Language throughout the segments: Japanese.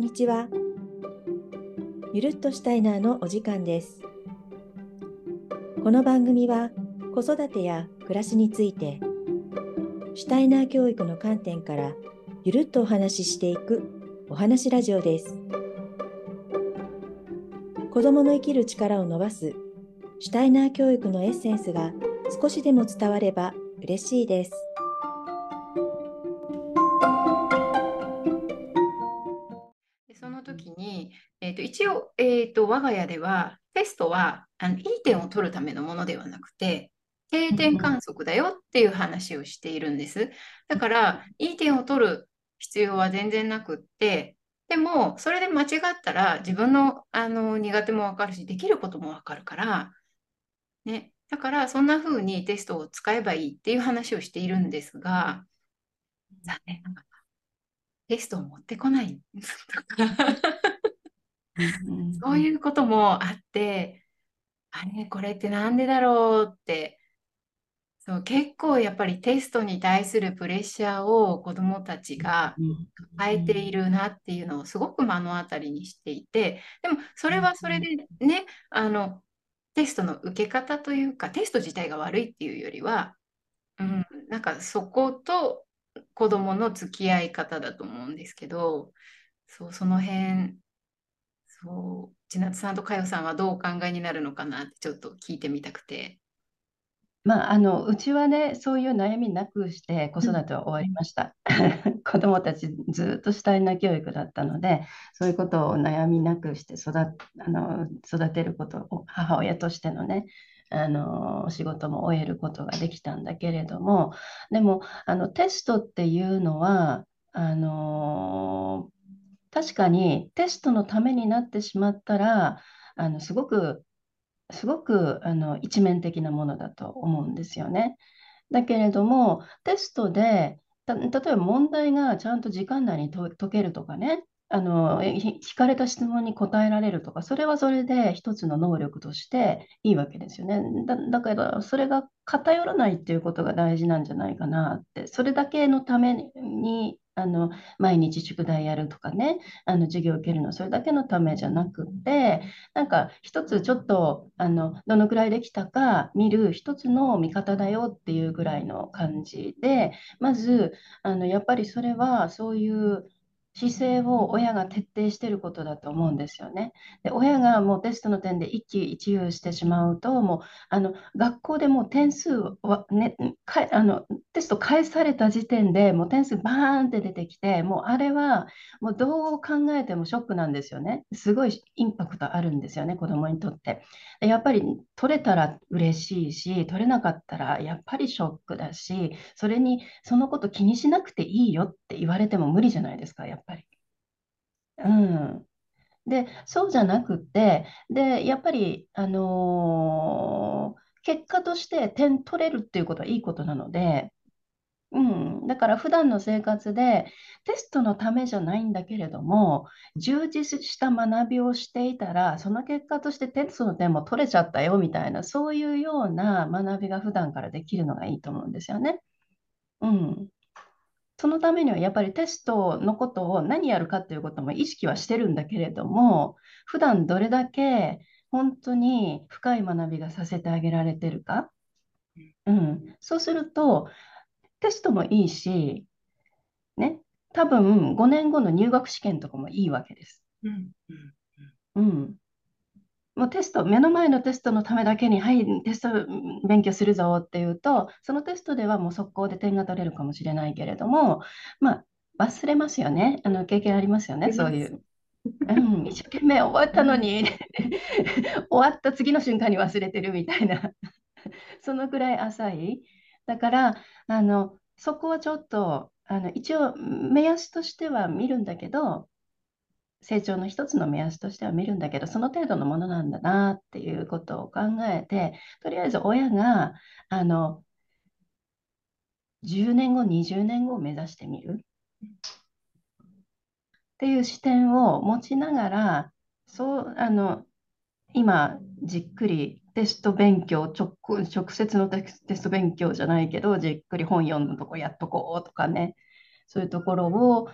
んにちは。ゆるっとしたいなのお時間です。この番組は子育てや暮らしについて、シュタイナー教育の観点からゆるっとお話ししていくお話ラジオです。子供の生きる力を伸ばすシュタイナー教育のエッセンスが少しでも伝われば嬉しいです。一応、えー、と我が家ではテストはあのいい点を取るためのものではなくて定点観測だよっていう話をしているんです。だからいい点を取る必要は全然なくってでもそれで間違ったら自分の、あの苦手も分かるしできることも分かるから、ね、だからそんな風にテストを使えばいいっていう話をしているんですが残念ながらテストを持ってこないとかそういうこともあって、あれ、これってなんでだろうって、そう、結構やっぱりテストに対するプレッシャーを子どもたちが抱えているなっていうのをすごく目の当たりにしていて、でもそれはそれでね、あの、テストの受け方というか、テスト自体が悪いっていうよりは、うん、なんかそこと子どもの付き合い方だと思うんですけど、そう、その辺、そう、千夏さんと佳代さんはどうお考えになるのかなってちょっと聞いてみたくて。まあ、あのうちはね、そういう悩みなくして子育ては終わりました。子どもたちずっと主体な教育だったので、そういうことを悩みなくして育あの育てることを母親としてのね、あの仕事も終えることができたんだけれども、でもあのテストっていうのは、あの確かにテストのためになってしまったら、あのすごくすごくあの一面的なものだと思うんですよね。だけれども、テストで、た例えば問題がちゃんと時間内に解けるとかね、あの聞かれた質問に答えられるとか、それはそれで一つの能力としていいわけですよね。だ、だけど、それが偏らないっていうことが大事なんじゃないかなって、それだけのためにあの毎日宿題やるとかね、あの授業を受けるの、それだけのためじゃなくて、なんか一つちょっとあのどのくらいできたか見る一つの見方だよっていうぐらいの感じで、まずあのやっぱりそれはそういう姿勢を親が徹底していることだと思うんですよね。で、親がもうテストの点で一喜一憂してしまうと、もうあの学校でもう点数は、ね、かあのテスト返された時点でもう点数バーンって出てきて、もうあれはもうどう考えてもショックなんですよね。すごいインパクトあるんですよね、子供にとって。やっぱり取れたら嬉しいし、取れなかったらやっぱりショックだし、それにそのこと気にしなくていいよって言われても無理じゃないですか、やっぱり。うん。で、そうじゃなくて、で、やっぱり、あのー結果として点取れるっていうことはいいことなので、うん、だから普段の生活でテストのためじゃないんだけれども、充実した学びをしていたら、その結果としてテストの点も取れちゃったよみたいな、そういうような学びが普段からできるのがいいと思うんですよね。うん。そのためにはやっぱりテストのことを何やるかっていうことも意識はしてるんだけれども、普段どれだけ本当に深い学びがさせてあげられてるか。うん。そうすると、テストもいいし、ね、多分5年後の入学試験とかもいいわけです。うんうんうん。もうテスト、目の前のテストのためだけに、はい、テストうん勉強するぞっていうと、そのテストではもう速攻で点が取れるかもしれないけれども、まあ、忘れますよね。あの経験ありますよね、そういう。うん、一生懸命終わったのに 終わった次の瞬間に忘れてるみたいなそのくらい浅い。だから、あの、そこはちょっと、あの、一応目安としては見るんだけど、成長の一つの目安としては見るんだけど、その程度のものなんだなっていうことを考えて、とりあえず親が、あの、10年後、20年後を目指してみる。っていう視点を持ちながら、そう、あの、今、じっくりテスト勉強、直、直接のテステスト勉強じゃないけど、じっくり本読んだとこやっとこうとかね、そういうところを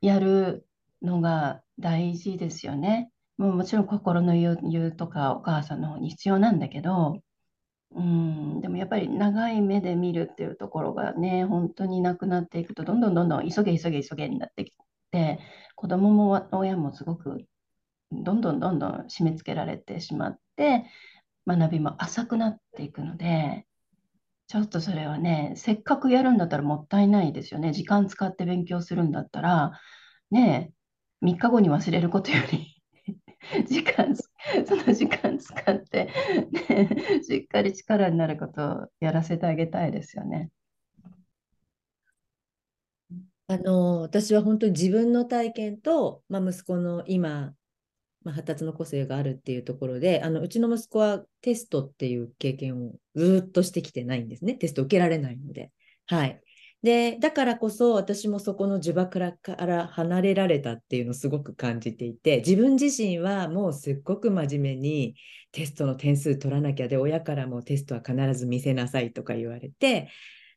やるのが大事ですよね。もうもちろん心の余裕とかお母さんの方に必要なんだけど、うん、でもやっぱり長い目で見るっていうところがね、本当になくなっていくと、どんどんどんどん急げ急げ急げになってきて、子供も親もすごくどんどんどんどん締め付けられてしまって、学びも浅くなっていくので、ちょっとそれはね、せっかくやるんだったらもったいないですよね。時間使って勉強するんだったら、ね、3日後に忘れることより 時間、その時間使って、しっかり力になることをやらせてあげたいですよね。あの私は本当に自分の体験と、まあ、息子の今まあ、発達の個性があるっていうところで、あのうちの息子はテストっていう経験をずっとしてきてないんですね。テスト受けられないので。はい。で、だからこそ私もそこの呪縛から離れられたっていうのをすごく感じていて、自分自身はもうすっごく真面目にテストの点数取らなきゃで、親からもテストは必ず見せなさいとか言われて、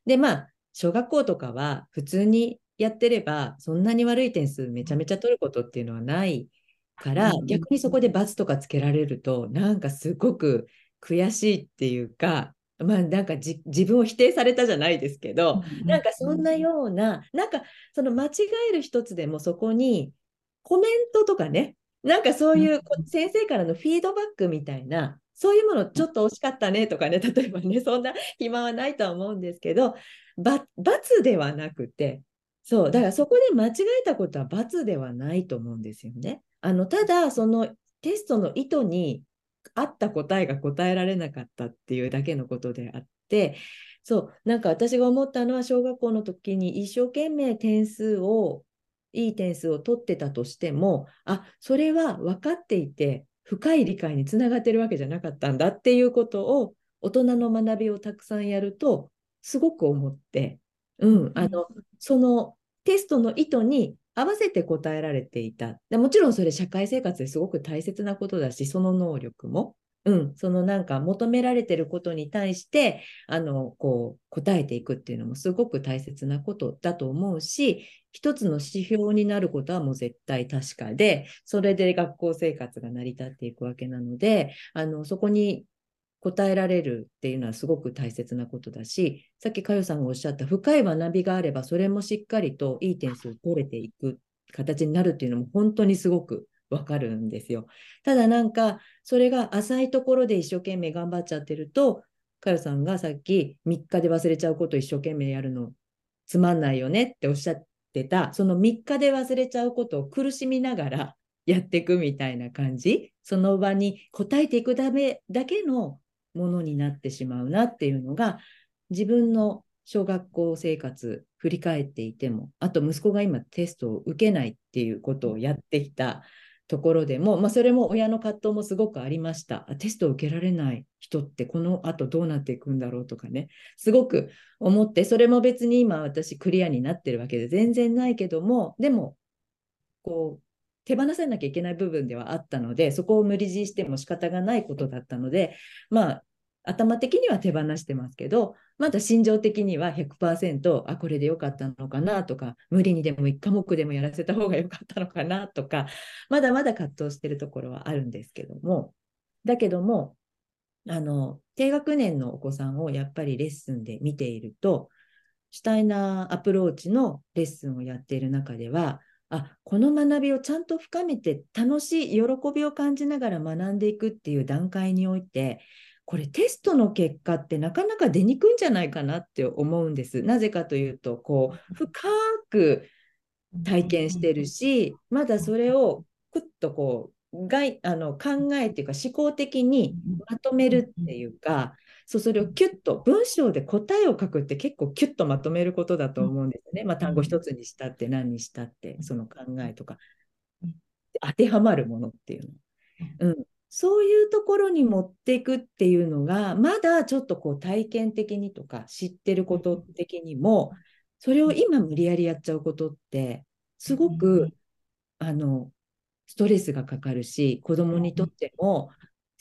で、まあ、小学校とかは普通にやってれば、そんなに悪い点数めちゃめちゃ取ることっていうのはないから逆にそこで罰とかつけられるとなんかすごく悔しいっていうかまあなんか自分を否定されたじゃないですけど、なんかそんなような、なんかその間違える一つでもそこにコメントとかね、なんかそういう先生からのフィードバックみたいな、そういうものちょっと惜しかったねとかね、例えばね、そんな暇はないとは思うんですけど、罰ではなくて、そう、だからそこで間違えたことは罰ではないと思うんですよね。あのただそのテストの意図に合った答えが答えられなかったっていうだけのことであってそうなんか私が思ったのは小学校の時に一生懸命点数をいい点数を取ってたとしてもあそれは分かっていて深い理解につながってるわけじゃなかったんだっていうことを大人の学びをたくさんやるとすごく思って、うん、あのそのテストの意図に合わせて答えられていた。もちろんそれ社会生活ですごく大切なことだし、その能力も、うん、そのなんか求められてることに対して、あの、こう、答えていくっていうのもすごく大切なことだと思うし、一つの指標になることはもう絶対確かで、それで学校生活が成り立っていくわけなので、あの、そこに答えられるっていうのはすごく大切なことだし、さっきかよさんがおっしゃった深い学びがあれば、それもしっかりといい点数を取れていく形になるっていうのも本当にすごくわかるんですよ。ただなんか、それが浅いところで一生懸命頑張っちゃってると、かよさんがさっき3日で忘れちゃうことを一生懸命やるのつまんないよねっておっしゃってた、その3日で忘れちゃうことを苦しみながらやっていくみたいな感じ、その場に答えていくためだけのものになってしまうなっていうのが自分の小学校生活振り返っていてもあと息子が今テストを受けないっていうことをやってきたところでも、まあ、それも親の葛藤もすごくありました。テストを受けられない人ってこのあとどうなっていくんだろうとかね。すごく思ってそれも別に今私クリアになってるわけで全然ないけどもでもこう手放さなきゃいけない部分ではあったので、そこを無理強いしても仕方がないことだったので、まあ、頭的には手放してますけど、まだ心情的には100%、あ、これでよかったのかなとか、無理にでも1科目でもやらせた方がよかったのかなとか、まだまだ葛藤してるところはあるんですけども、だけども、あの、低学年のお子さんをやっぱりレッスンで見ていると、シュタイナーアプローチのレッスンをやっている中では、あこの学びをちゃんと深めて楽しい喜びを感じながら学んでいくっていう段階においてこれテストの結果ってなかなか出にくいんじゃないかなって思うんです。なぜかというとこう深く体験してるしまだそれをくっとこうあの考えっていうか思考的にまとめるっていうかそうそれをキュッと文章で答えを書くって結構キュッとまとめることだと思うんですね。まあ、単語一つにしたって何にしたってその考えとか。当てはまるものっていうの。うん、そういうところに持っていくっていうのがまだちょっとこう体験的にとか知ってること的にもそれを今無理やりやっちゃうことってすごくあのストレスがかかるし子供にとっても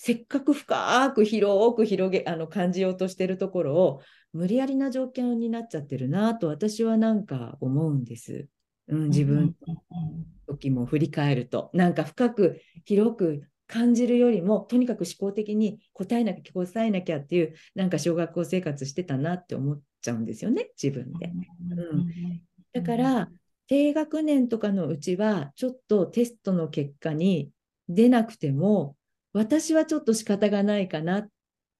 せっかく深く広く広げあの感じようとしてるところを無理やりな条件になっちゃってるなと私はなんか思うんです。うん、自分の時も振り返ると、なんか深く広く感じるよりもとにかく思考的に答えなきゃ答えなきゃっていうなんか小学校生活してたなって思っちゃうんですよね自分で。うん、だから低学年とかのうちはちょっとテストの結果に出なくても私はちょっと仕方がないかなっ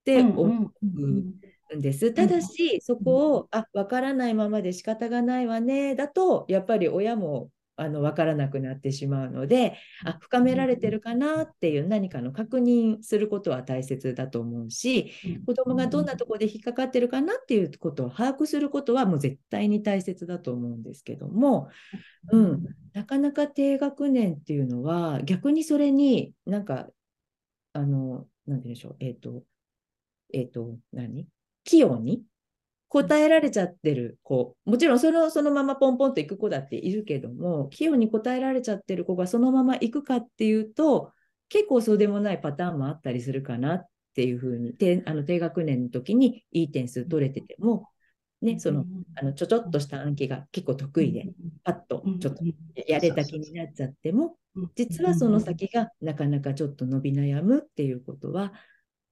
て思うんです。ただしそこをあ分からないままで仕方がないわねだとやっぱり親もあの分からなくなってしまうのであ深められてるかなっていう何かの確認することは大切だと思うし子どもがどんなところで引っかかってるかなっていうことを把握することはもう絶対に大切だと思うんですけども、うん、なかなか低学年っていうのは逆にそれになんかあの何て言うんでしょう。えっ、ー、とえっ、ー、と何？器用に答えられちゃってる子、もちろんそのそのままポンポンと行く子だっているけども、器用に答えられちゃってる子がそのまま行くかっていうと、結構そうでもないパターンもあったりするかなっていうふうに、あの低学年の時にいい点数取れてても、ね、そのあのちょちょっとした暗記が結構得意で、パッとちょっとやれた気になっちゃっても、実はその先がなかなかちょっと伸び悩むっていうことは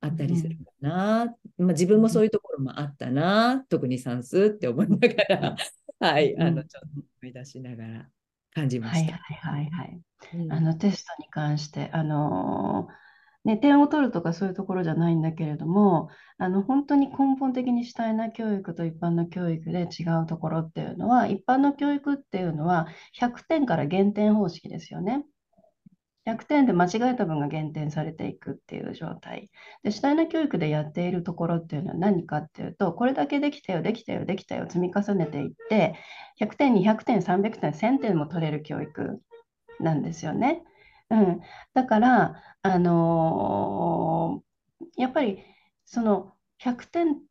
あったりするかな、まあ、自分もそういうところもあったな、特に算数って思いながら、はい、あのちょっと思い出しながら感じました。はいはいはいはい。うん、あのテストに関して、あのー、ね、点を取るとかそういうところじゃないんだけれども、あの本当に根本的に主体な教育と一般の教育で違うところっていうのは、一般の教育っていうのは100点から減点方式ですよね。100点で間違えた分が減点されていくっていう状態。で、主体な教育でやっているところっていうのは何かっていうと、これだけできたよ、できたよ、できたよ、積み重ねていって、100点、200点、300点、1000点も取れる教育なんですよね。うん。だから、あのー、やっぱり、その100点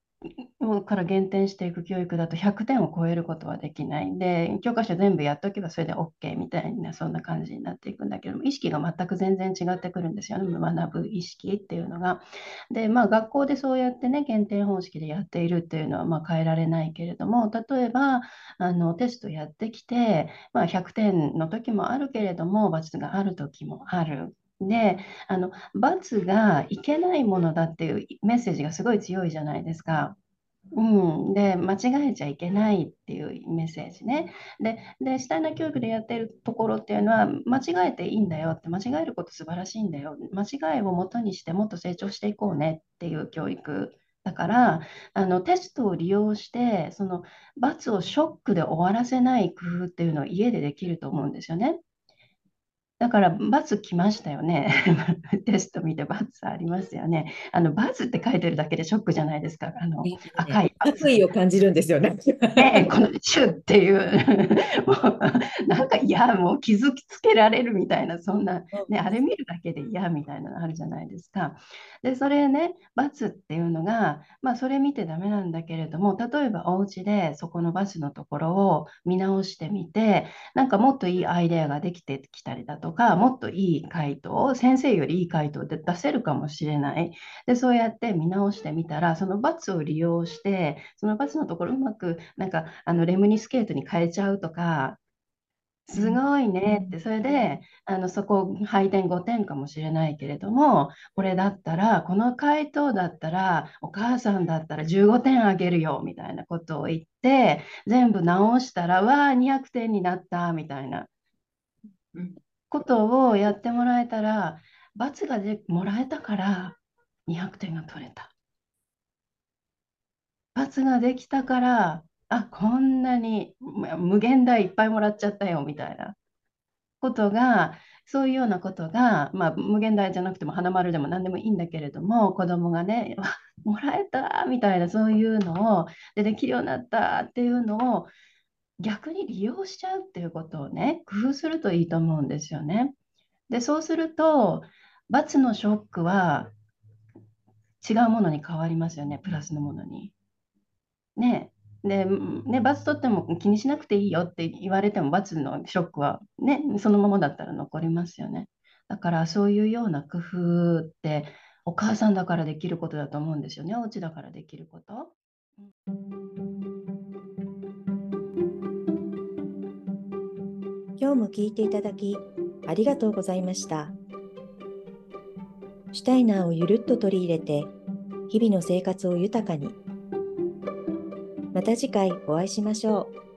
から減点していく教育だと100点を超えることはできないん。で、教科書全部やっとけばそれで OK みたいな、そん。な感じになっていくん。だけども、意識が全く全然違ってくるん。ですよね、学ぶ意識っていうのが。で、まあ学校でそうやってね、減点方式でやっているっていうのはまあ変えられないけれども、例えばあのテストやってきて、まあ、100点の時もあるけれども、罰がある時もある。で、あの、罰がいけないものだっていうメッセージがすごい強いじゃないですか。うん、で、間違えちゃいけないっていうメッセージね。で、で、主体な教育でやってるところっていうのは、間違えていいんだよって、間違えること素晴らしいんだよ。間違いをもとにしてもっと成長していこうねっていう教育だから、あのテストを利用して、その罰をショックで終わらせない工夫っていうのを家でできると思うんですよね。だから、バツ来ましたよね。テスト見てバツありますよね。あの、バツって書いてるだけでショックじゃないですか。あの、赤い。悪意を感じるんですよね。ねこのシュっていう、もう、なんか嫌、もう傷つけられるみたいな、そんな、ね、あれ見るだけで嫌みたいなのあるじゃないですか。で、それね、バツっていうのが、まあ、それ見てダメなんだけれども、例えばお家でそこのバツのところを見直してみて、なんかもっといいアイデアができてきたりだととか、もっといい回答を、先生よりいい回答で出せるかもしれない。で、そうやって見直してみたら、その罰を利用して、その罰のところうまく、なんか、あのレムニスケートに変えちゃうとか、すごいねって、それで、あのそこ配点5点かもしれないけれども、これだったら、この回答だったら、お母さんだったら15点あげるよみたいなことを言って、全部直したら、わあ、200点になったみたいな。ことをやってもらえたら、罰がでもらえたから200点が取れた。罰ができたから、あ、こんなに無限大いっぱいもらっちゃったよみたいなことが、そういうようなことが、まあ、無限大じゃなくても花丸でも何でもいいんだけれども、子供がね、もらえたみたいな、そういうのをでできるようになったっていうのを逆に利用しちゃうっていうことをね、工夫するといいと思うんですよね。で、そうすると、罰のショックは違うものに変わりますよね、プラスのものに。ね。で、ね、罰取っても気にしなくていいよって言われても、罰のショックはね、そのままだったら残りますよね。だからそういうような工夫ってお母さんだからできることだと思うんですよね、お家だからできること。今日も聞いていただきありがとうございました。シュタイナーをゆるっと取り入れて日々の生活を豊かに。また次回お会いしましょう。